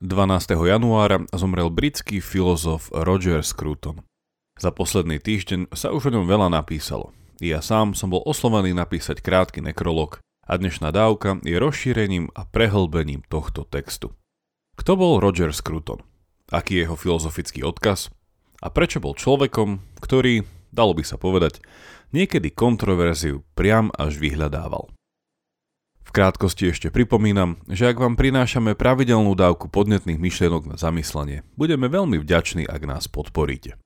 12. januára zomrel britský filozof Roger Scruton. Za posledný týždeň sa už o ňom veľa napísalo. Ja sám som bol oslovený napísať krátky nekrolog a dnešná dávka je rozšírením a prehlbením tohto textu. Kto bol Roger Scruton? Aký je jeho filozofický odkaz? A prečo bol človekom, ktorý, dalo by sa povedať, niekedy kontroverziu priam až vyhľadával? V krátkosti ešte pripomínam, že ak vám prinášame pravidelnú dávku podnetných myšlienok na zamyslenie, budeme veľmi vďační, ak nás podporíte.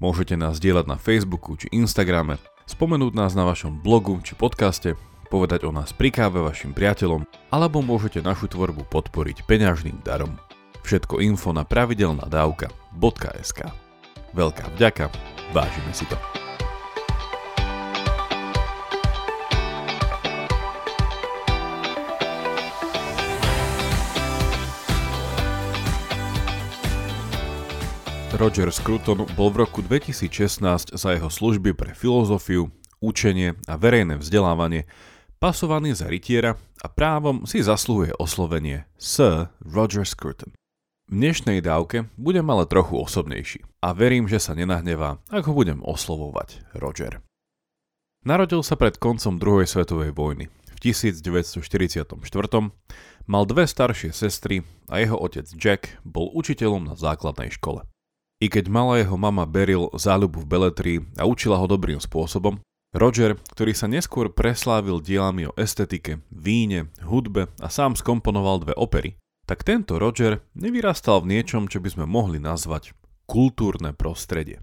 Môžete nás dielať na Facebooku či Instagrame, spomenúť nás na vašom blogu či podcaste, povedať o nás pri káve vašim priateľom, alebo môžete našu tvorbu podporiť peňažným darom. Všetko info na pravidelnadavka.sk Veľká vďaka, vážime si to. Roger Scruton bol v roku 2016 za jeho služby pre filozofiu, učenie a verejné vzdelávanie pasovaný za rytiera a právom si zasluhuje oslovenie Sir Roger Scruton. V dnešnej dávke budem ale trochu osobnejší a verím, že sa nenahnevá, ak ho budem oslovovať Roger. Narodil sa pred koncom druhej svetovej vojny v 1944. Mal dve staršie sestry a jeho otec Jack bol učiteľom na základnej škole. I keď mala jeho mama Beryl záľubu v beletrii a učila ho dobrým spôsobom, Roger, ktorý sa neskôr preslávil dielami o estetike, víne, hudbe a sám skomponoval dve opery, tak tento Roger nevyrastal v niečom, čo by sme mohli nazvať kultúrne prostredie.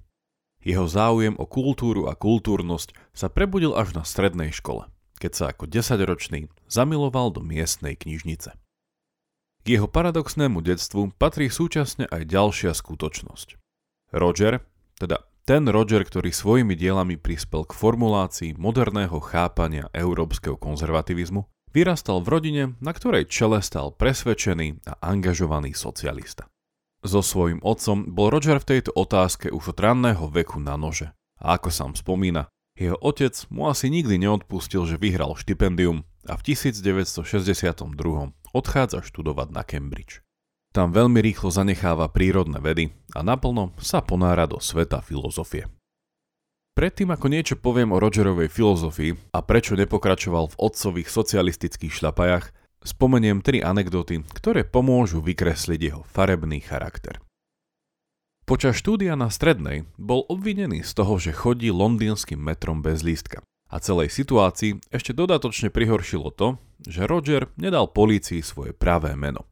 Jeho záujem o kultúru a kultúrnosť sa prebudil až na strednej škole, keď sa ako desaťročný zamiloval do miestnej knižnice. K jeho paradoxnému detstvu patrí súčasne aj ďalšia skutočnosť. Roger, teda ten Roger, ktorý svojimi dielami prispel k formulácii moderného chápania európskeho konzervativizmu, vyrastal v rodine, na ktorej čele stal presvedčený a angažovaný socialista. So svojím otcom bol Roger v tejto otázke už od ranného veku na nože. A ako sám spomína, jeho otec mu asi nikdy neodpustil, že vyhral štipendium a v 1962 odchádza študovať na Cambridge. Tam veľmi rýchlo zanecháva prírodné vedy a naplno sa ponára do sveta filozofie. Predtým ako niečo poviem o Rogerovej filozofii a prečo nepokračoval v otcových socialistických šľapajach, spomeniem tri anekdoty, ktoré pomôžu vykresliť jeho farebný charakter. Počas štúdia na strednej bol obvinený z toho, že chodí londýnskym metrom bez lístka. A celej situácii ešte dodatočne prihoršilo to, že Roger nedal polícii svoje pravé meno.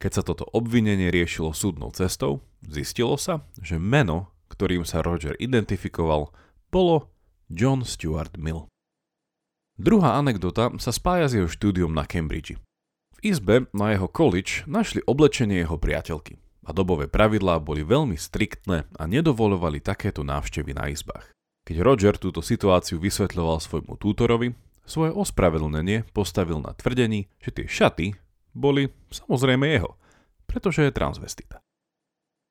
Keď sa toto obvinenie riešilo súdnou cestou, zistilo sa, že meno, ktorým sa Roger identifikoval, bolo John Stuart Mill. Druhá anekdota sa spája s jeho štúdiom na Cambridge. V izbe na jeho college našli oblečenie jeho priateľky a dobové pravidlá boli veľmi striktné a nedovolovali takéto návštevy na izbách. Keď Roger túto situáciu vysvetľoval svojmu tútorovi, svoje ospravedlnenie postavil na tvrdení, že tie šaty, boli samozrejme jeho, pretože je transvestita.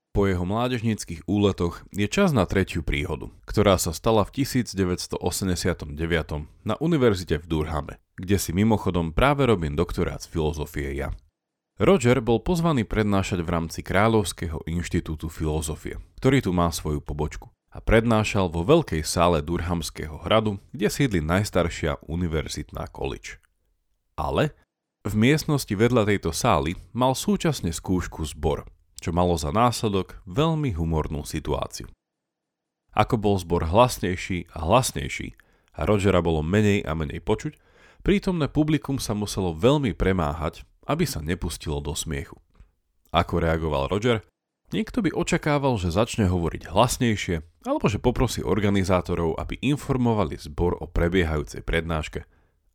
Po jeho mládežníckých úletoch je čas na tretiu príhodu, ktorá sa stala v 1989 na univerzite v Durhame, kde si mimochodom práve robím doktorát z filozofie ja. Roger bol pozvaný prednášať v rámci Kráľovského inštitútu filozofie, ktorý tu má svoju pobočku a prednášal vo veľkej sále Durhamského hradu, kde sídli najstaršia univerzitná college. Ale v miestnosti vedľa tejto sály mal súčasne skúšku zbor, čo malo za následok veľmi humornú situáciu. Ako bol zbor hlasnejší a hlasnejší a Rogera bolo menej a menej počuť, prítomné publikum sa muselo veľmi premáhať, aby sa nepustilo do smiechu. Ako reagoval Roger? Niekto by očakával, že začne hovoriť hlasnejšie, alebo že poprosí organizátorov, aby informovali zbor o prebiehajúcej prednáške,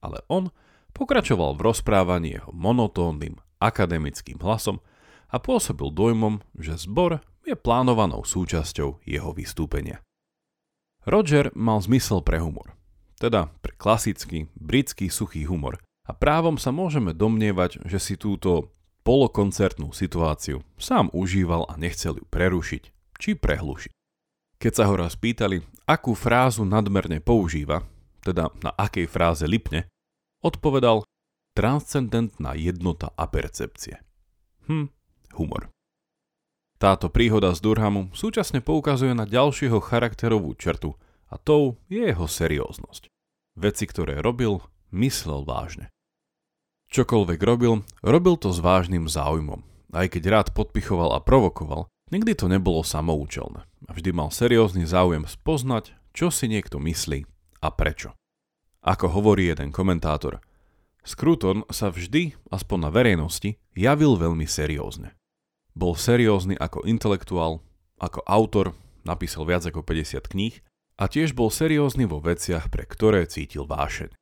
ale on Pokračoval v rozprávaní jeho monotónnym akademickým hlasom a pôsobil dojmom, že zbor je plánovanou súčasťou jeho vystúpenia. Roger mal zmysel pre humor, teda pre klasický britský suchý humor a právom sa môžeme domnievať, že si túto polokoncertnú situáciu sám užíval a nechcel ju prerušiť či prehlušiť. Keď sa ho raz pýtali, akú frázu nadmerne používa, teda na akej fráze lipne, odpovedal transcendentná jednota a percepcie. Hm, humor. Táto príhoda z Durhamu súčasne poukazuje na ďalšieho charakterovú črtu a tou je jeho serióznosť. Veci, ktoré robil, myslel vážne. Čokoľvek robil, robil to s vážnym záujmom. Aj keď rád podpichoval a provokoval, nikdy to nebolo samoučelné. A vždy mal seriózny záujem spoznať, čo si niekto myslí a prečo. Ako hovorí jeden komentátor, Scruton sa vždy, aspoň na verejnosti, javil veľmi seriózne. Bol seriózny ako intelektuál, ako autor, napísal viac ako 50 kníh a tiež bol seriózny vo veciach, pre ktoré cítil vášeň.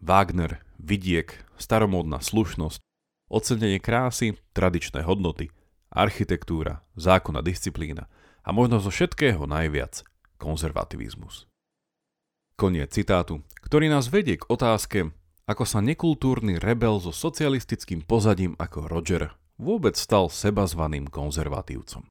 Wagner, vidiek, staromódna slušnosť, ocenenie krásy, tradičné hodnoty, architektúra, zákona disciplína a možno zo všetkého najviac konzervativizmus. Koniec citátu, ktorý nás vedie k otázke, ako sa nekultúrny rebel so socialistickým pozadím ako Roger vôbec stal sebazvaným konzervatívcom.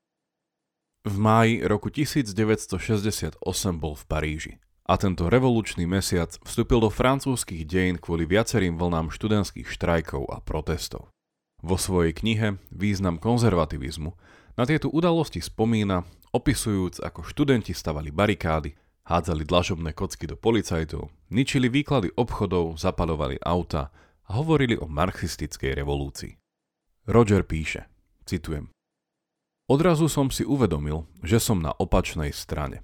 V máji roku 1968 bol v Paríži a tento revolučný mesiac vstúpil do francúzskych dejín kvôli viacerým vlnám študentských štrajkov a protestov. Vo svojej knihe Význam konzervativizmu na tieto udalosti spomína, opisujúc, ako študenti stavali barikády, hádzali dlažobné kocky do policajtov, ničili výklady obchodov, zapalovali auta a hovorili o marxistickej revolúcii. Roger píše, citujem, Odrazu som si uvedomil, že som na opačnej strane.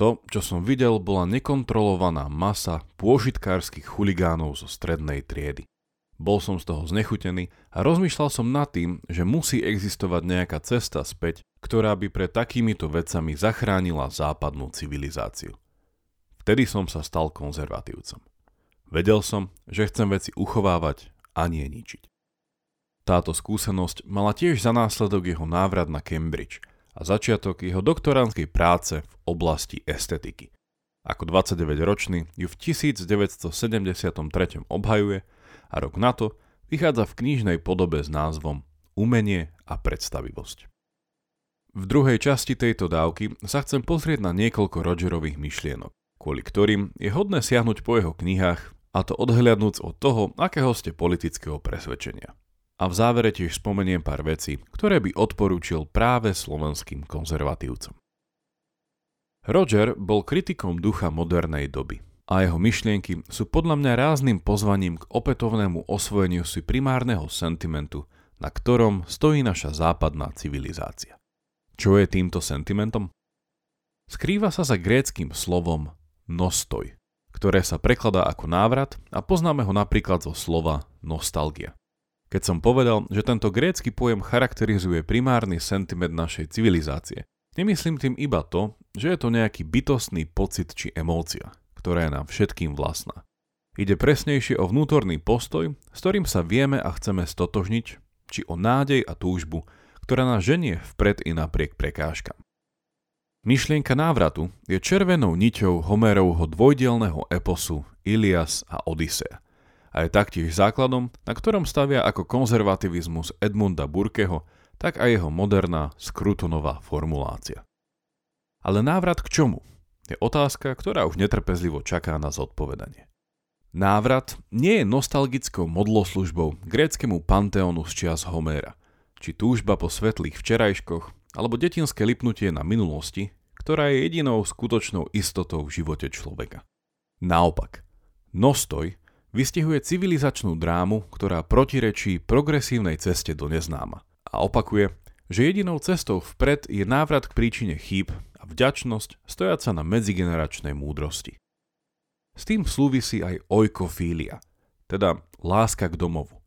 To, čo som videl, bola nekontrolovaná masa pôžitkárskych chuligánov zo strednej triedy. Bol som z toho znechutený a rozmýšľal som nad tým, že musí existovať nejaká cesta späť, ktorá by pre takýmito vecami zachránila západnú civilizáciu. Vtedy som sa stal konzervatívcom. Vedel som, že chcem veci uchovávať a nie ničiť. Táto skúsenosť mala tiež za následok jeho návrat na Cambridge a začiatok jeho doktoránskej práce v oblasti estetiky. Ako 29-ročný ju v 1973 obhajuje a rok na to vychádza v knižnej podobe s názvom Umenie a predstavivosť. V druhej časti tejto dávky sa chcem pozrieť na niekoľko Rogerových myšlienok, kvôli ktorým je hodné siahnuť po jeho knihách, a to odhľadnúc od toho, akého ste politického presvedčenia a v závere tiež spomeniem pár vecí, ktoré by odporúčil práve slovenským konzervatívcom. Roger bol kritikom ducha modernej doby a jeho myšlienky sú podľa mňa rázným pozvaním k opätovnému osvojeniu si primárneho sentimentu, na ktorom stojí naša západná civilizácia. Čo je týmto sentimentom? Skrýva sa za gréckým slovom nostoj, ktoré sa prekladá ako návrat a poznáme ho napríklad zo slova nostalgia. Keď som povedal, že tento grécky pojem charakterizuje primárny sentiment našej civilizácie, nemyslím tým iba to, že je to nejaký bytostný pocit či emócia, ktorá je nám všetkým vlastná. Ide presnejšie o vnútorný postoj, s ktorým sa vieme a chceme stotožniť, či o nádej a túžbu, ktorá nás ženie vpred i napriek prekážkam. Myšlienka návratu je červenou niťou Homerovho dvojdielného eposu Ilias a Odisea – a je taktiež základom, na ktorom stavia ako konzervativizmus Edmunda Burkeho, tak aj jeho moderná skrutonová formulácia. Ale návrat k čomu? Je otázka, ktorá už netrpezlivo čaká na zodpovedanie. Návrat nie je nostalgickou modloslužbou gréckému panteónu z čias Homéra, či túžba po svetlých včerajškoch, alebo detinské lipnutie na minulosti, ktorá je jedinou skutočnou istotou v živote človeka. Naopak, nostoj vystihuje civilizačnú drámu, ktorá protirečí progresívnej ceste do neznáma. A opakuje, že jedinou cestou vpred je návrat k príčine chýb a vďačnosť stojaca na medzigeneračnej múdrosti. S tým súvisí aj oikofília, teda láska k domovu.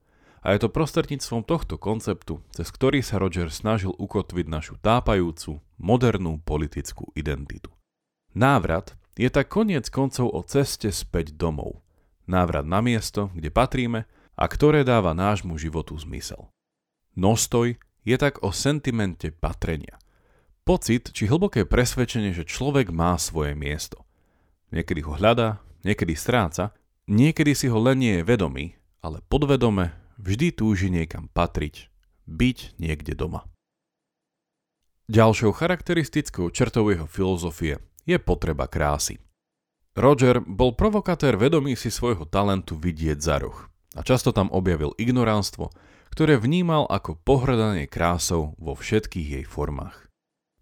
A je to prostredníctvom tohto konceptu, cez ktorý sa Roger snažil ukotviť našu tápajúcu, modernú politickú identitu. Návrat je tak koniec koncov o ceste späť domov – návrat na miesto, kde patríme a ktoré dáva nášmu životu zmysel. Nostoj je tak o sentimente patrenia. Pocit či hlboké presvedčenie, že človek má svoje miesto. Niekedy ho hľadá, niekedy stráca, niekedy si ho len nie je vedomý, ale podvedome vždy túži niekam patriť, byť niekde doma. Ďalšou charakteristickou črtou jeho filozofie je potreba krásy. Roger bol provokatér vedomý si svojho talentu vidieť za roh a často tam objavil ignoránstvo, ktoré vnímal ako pohrdanie krásou vo všetkých jej formách.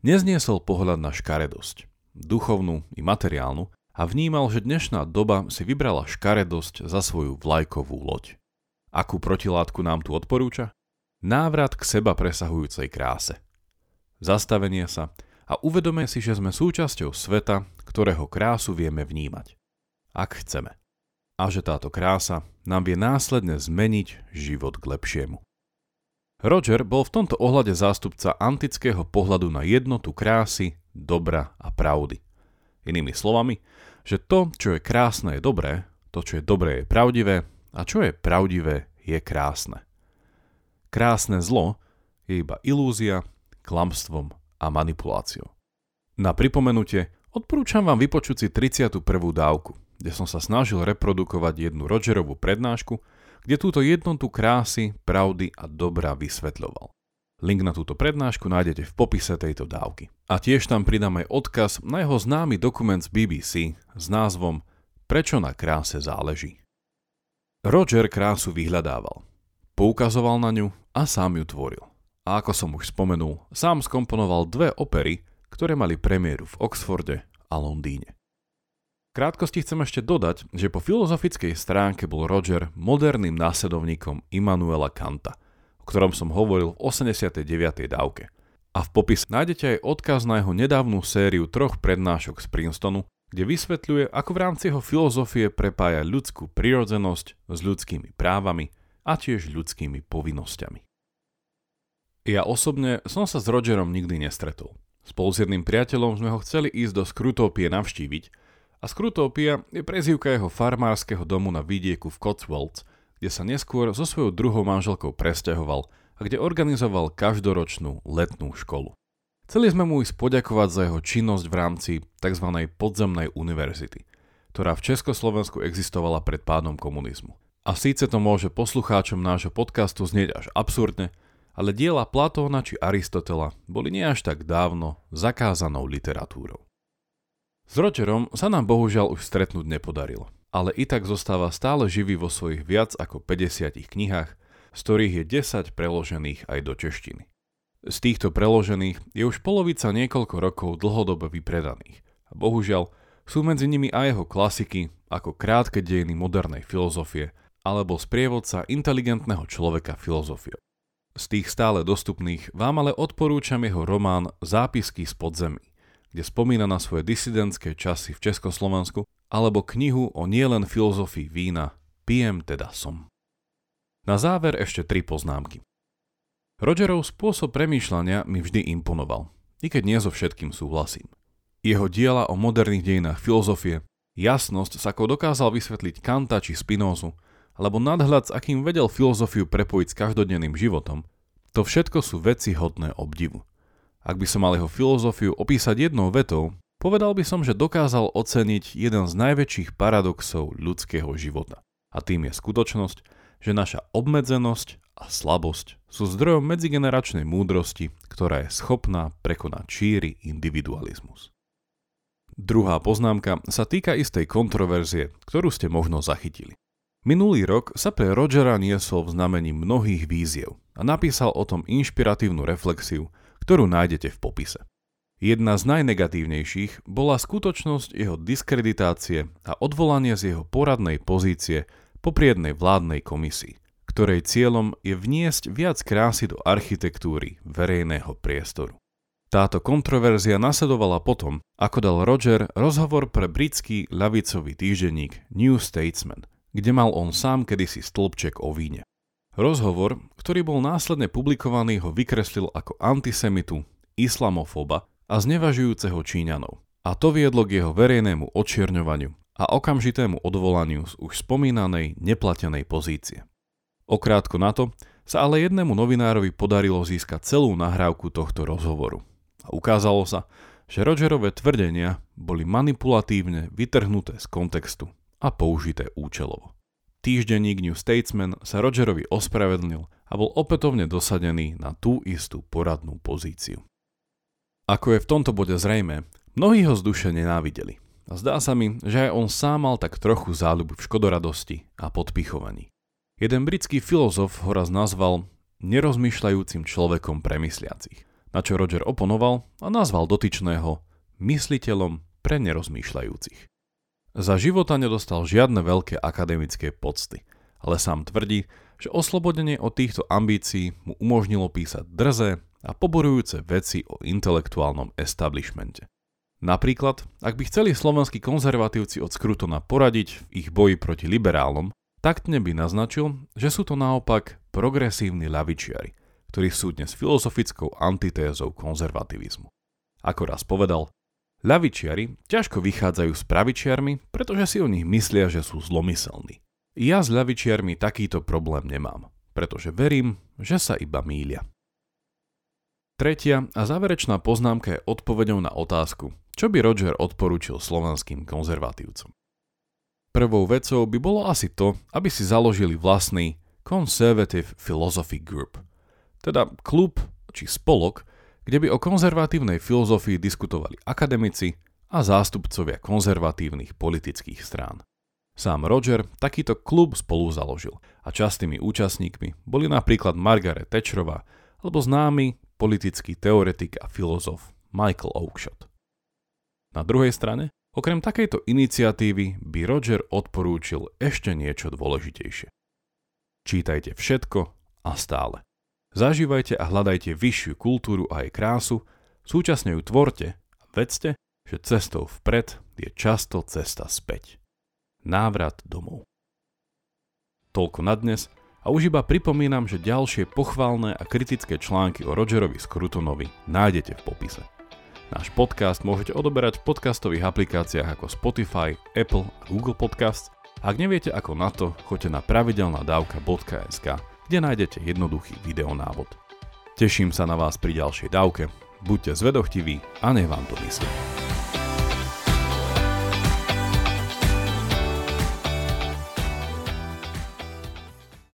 Nezniesol pohľad na škaredosť, duchovnú i materiálnu, a vnímal, že dnešná doba si vybrala škaredosť za svoju vlajkovú loď. Akú protilátku nám tu odporúča? Návrat k seba presahujúcej kráse. Zastavenie sa a uvedome si, že sme súčasťou sveta, ktorého krásu vieme vnímať. Ak chceme. A že táto krása nám vie následne zmeniť život k lepšiemu. Roger bol v tomto ohľade zástupca antického pohľadu na jednotu krásy, dobra a pravdy. Inými slovami, že to, čo je krásne, je dobré, to, čo je dobré, je pravdivé a čo je pravdivé, je krásne. Krásne zlo je iba ilúzia, klamstvom a manipuláciou. Na pripomenutie odporúčam vám vypočuť si 31. dávku, kde som sa snažil reprodukovať jednu Rogerovú prednášku, kde túto jednotu krásy, pravdy a dobra vysvetľoval. Link na túto prednášku nájdete v popise tejto dávky. A tiež tam pridám aj odkaz na jeho známy dokument z BBC s názvom Prečo na kráse záleží. Roger krásu vyhľadával, poukazoval na ňu a sám ju tvoril. A ako som už spomenul, sám skomponoval dve opery, ktoré mali premiéru v Oxforde a Londýne krátkosti chcem ešte dodať, že po filozofickej stránke bol Roger moderným následovníkom Immanuela Kanta, o ktorom som hovoril v 89. dávke. A v popise nájdete aj odkaz na jeho nedávnu sériu troch prednášok z Princetonu, kde vysvetľuje, ako v rámci jeho filozofie prepája ľudskú prirodzenosť s ľudskými právami a tiež ľudskými povinnosťami. Ja osobne som sa s Rogerom nikdy nestretol. Spolu s jedným priateľom sme ho chceli ísť do Skrutópie navštíviť, a Skrutopia je prezývka jeho farmárskeho domu na vidieku v Cotswolds, kde sa neskôr so svojou druhou manželkou presťahoval a kde organizoval každoročnú letnú školu. Chceli sme mu ísť poďakovať za jeho činnosť v rámci tzv. podzemnej univerzity, ktorá v Československu existovala pred pádom komunizmu. A síce to môže poslucháčom nášho podcastu znieť až absurdne, ale diela Platóna či Aristotela boli nie až tak dávno zakázanou literatúrou. S Rogerom sa nám bohužiaľ už stretnúť nepodarilo, ale i tak zostáva stále živý vo svojich viac ako 50 knihách, z ktorých je 10 preložených aj do češtiny. Z týchto preložených je už polovica niekoľko rokov dlhodobo vypredaných a bohužiaľ sú medzi nimi aj jeho klasiky ako krátke dejiny modernej filozofie alebo sprievodca inteligentného človeka filozofiou. Z tých stále dostupných vám ale odporúčam jeho román Zápisky z podzemí, kde spomína na svoje disidentské časy v Československu, alebo knihu o nielen filozofii vína Pijem teda som. Na záver ešte tri poznámky. Rogerov spôsob premýšľania mi vždy imponoval, i keď nie so všetkým súhlasím. Jeho diela o moderných dejinách filozofie, jasnosť, s akou dokázal vysvetliť Kanta či Spinozu, alebo nadhľad, s akým vedel filozofiu prepojiť s každodenným životom, to všetko sú veci hodné obdivu. Ak by som mal jeho filozofiu opísať jednou vetou, povedal by som, že dokázal oceniť jeden z najväčších paradoxov ľudského života. A tým je skutočnosť, že naša obmedzenosť a slabosť sú zdrojom medzigeneračnej múdrosti, ktorá je schopná prekonať číry individualizmus. Druhá poznámka sa týka istej kontroverzie, ktorú ste možno zachytili. Minulý rok sa pre Rogera niesol v znamení mnohých víziev a napísal o tom inšpiratívnu reflexiu, ktorú nájdete v popise. Jedna z najnegatívnejších bola skutočnosť jeho diskreditácie a odvolanie z jeho poradnej pozície po priednej vládnej komisii, ktorej cieľom je vniesť viac krásy do architektúry verejného priestoru. Táto kontroverzia nasledovala potom, ako dal Roger rozhovor pre britský ľavicový týždenník New Statesman, kde mal on sám kedysi stĺpček o víne. Rozhovor, ktorý bol následne publikovaný, ho vykreslil ako antisemitu, islamofóba a znevažujúceho Číňanov. A to viedlo k jeho verejnému očierňovaniu a okamžitému odvolaniu z už spomínanej neplatenej pozície. Okrátko na to sa ale jednému novinárovi podarilo získať celú nahrávku tohto rozhovoru. A ukázalo sa, že Rogerové tvrdenia boli manipulatívne vytrhnuté z kontextu a použité účelovo. Týždenník New Statesman sa Rogerovi ospravedlnil a bol opätovne dosadený na tú istú poradnú pozíciu. Ako je v tomto bode zrejme, mnohí ho z duše nenávideli. A zdá sa mi, že aj on sám mal tak trochu záľubu v škodoradosti a podpichovaní. Jeden britský filozof ho raz nazval nerozmýšľajúcim človekom premysliacich, na čo Roger oponoval a nazval dotyčného mysliteľom pre nerozmýšľajúcich. Za života nedostal žiadne veľké akademické pocty, ale sám tvrdí, že oslobodenie od týchto ambícií mu umožnilo písať drze a poborujúce veci o intelektuálnom establishmente. Napríklad, ak by chceli slovenskí konzervatívci od Skrutona poradiť v ich boji proti liberálom, taktne by naznačil, že sú to naopak progresívni lavičiari, ktorí sú dnes filozofickou antitézou konzervativizmu. Ako raz povedal, ľavičiari ťažko vychádzajú s pravičiarmi, pretože si o nich myslia, že sú zlomyselní. Ja s ľavičiarmi takýto problém nemám, pretože verím, že sa iba mília. Tretia a záverečná poznámka je odpovedou na otázku, čo by Roger odporúčil slovanským konzervatívcom? Prvou vecou by bolo asi to, aby si založili vlastný Conservative Philosophy Group, teda klub či spolok, kde by o konzervatívnej filozofii diskutovali akademici a zástupcovia konzervatívnych politických strán. Sám Roger takýto klub spolu založil a častými účastníkmi boli napríklad Margaret Thatcherová alebo známy politický teoretik a filozof Michael Oakeshott. Na druhej strane, okrem takejto iniciatívy by Roger odporúčil ešte niečo dôležitejšie. Čítajte všetko a stále. Zažívajte a hľadajte vyššiu kultúru a jej krásu, súčasne ju tvorte a vedzte, že cestou vpred je často cesta späť. Návrat domov. Toľko na dnes a už iba pripomínam, že ďalšie pochválne a kritické články o Rogerovi Skrutonovi nájdete v popise. Náš podcast môžete odoberať v podcastových aplikáciách ako Spotify, Apple a Google Podcasts. Ak neviete ako na to, choďte na pravidelnadavka.sk, kde nájdete jednoduchý videonávod. Teším sa na vás pri ďalšej dávke, buďte zvedochtiví a nech vám to myslí.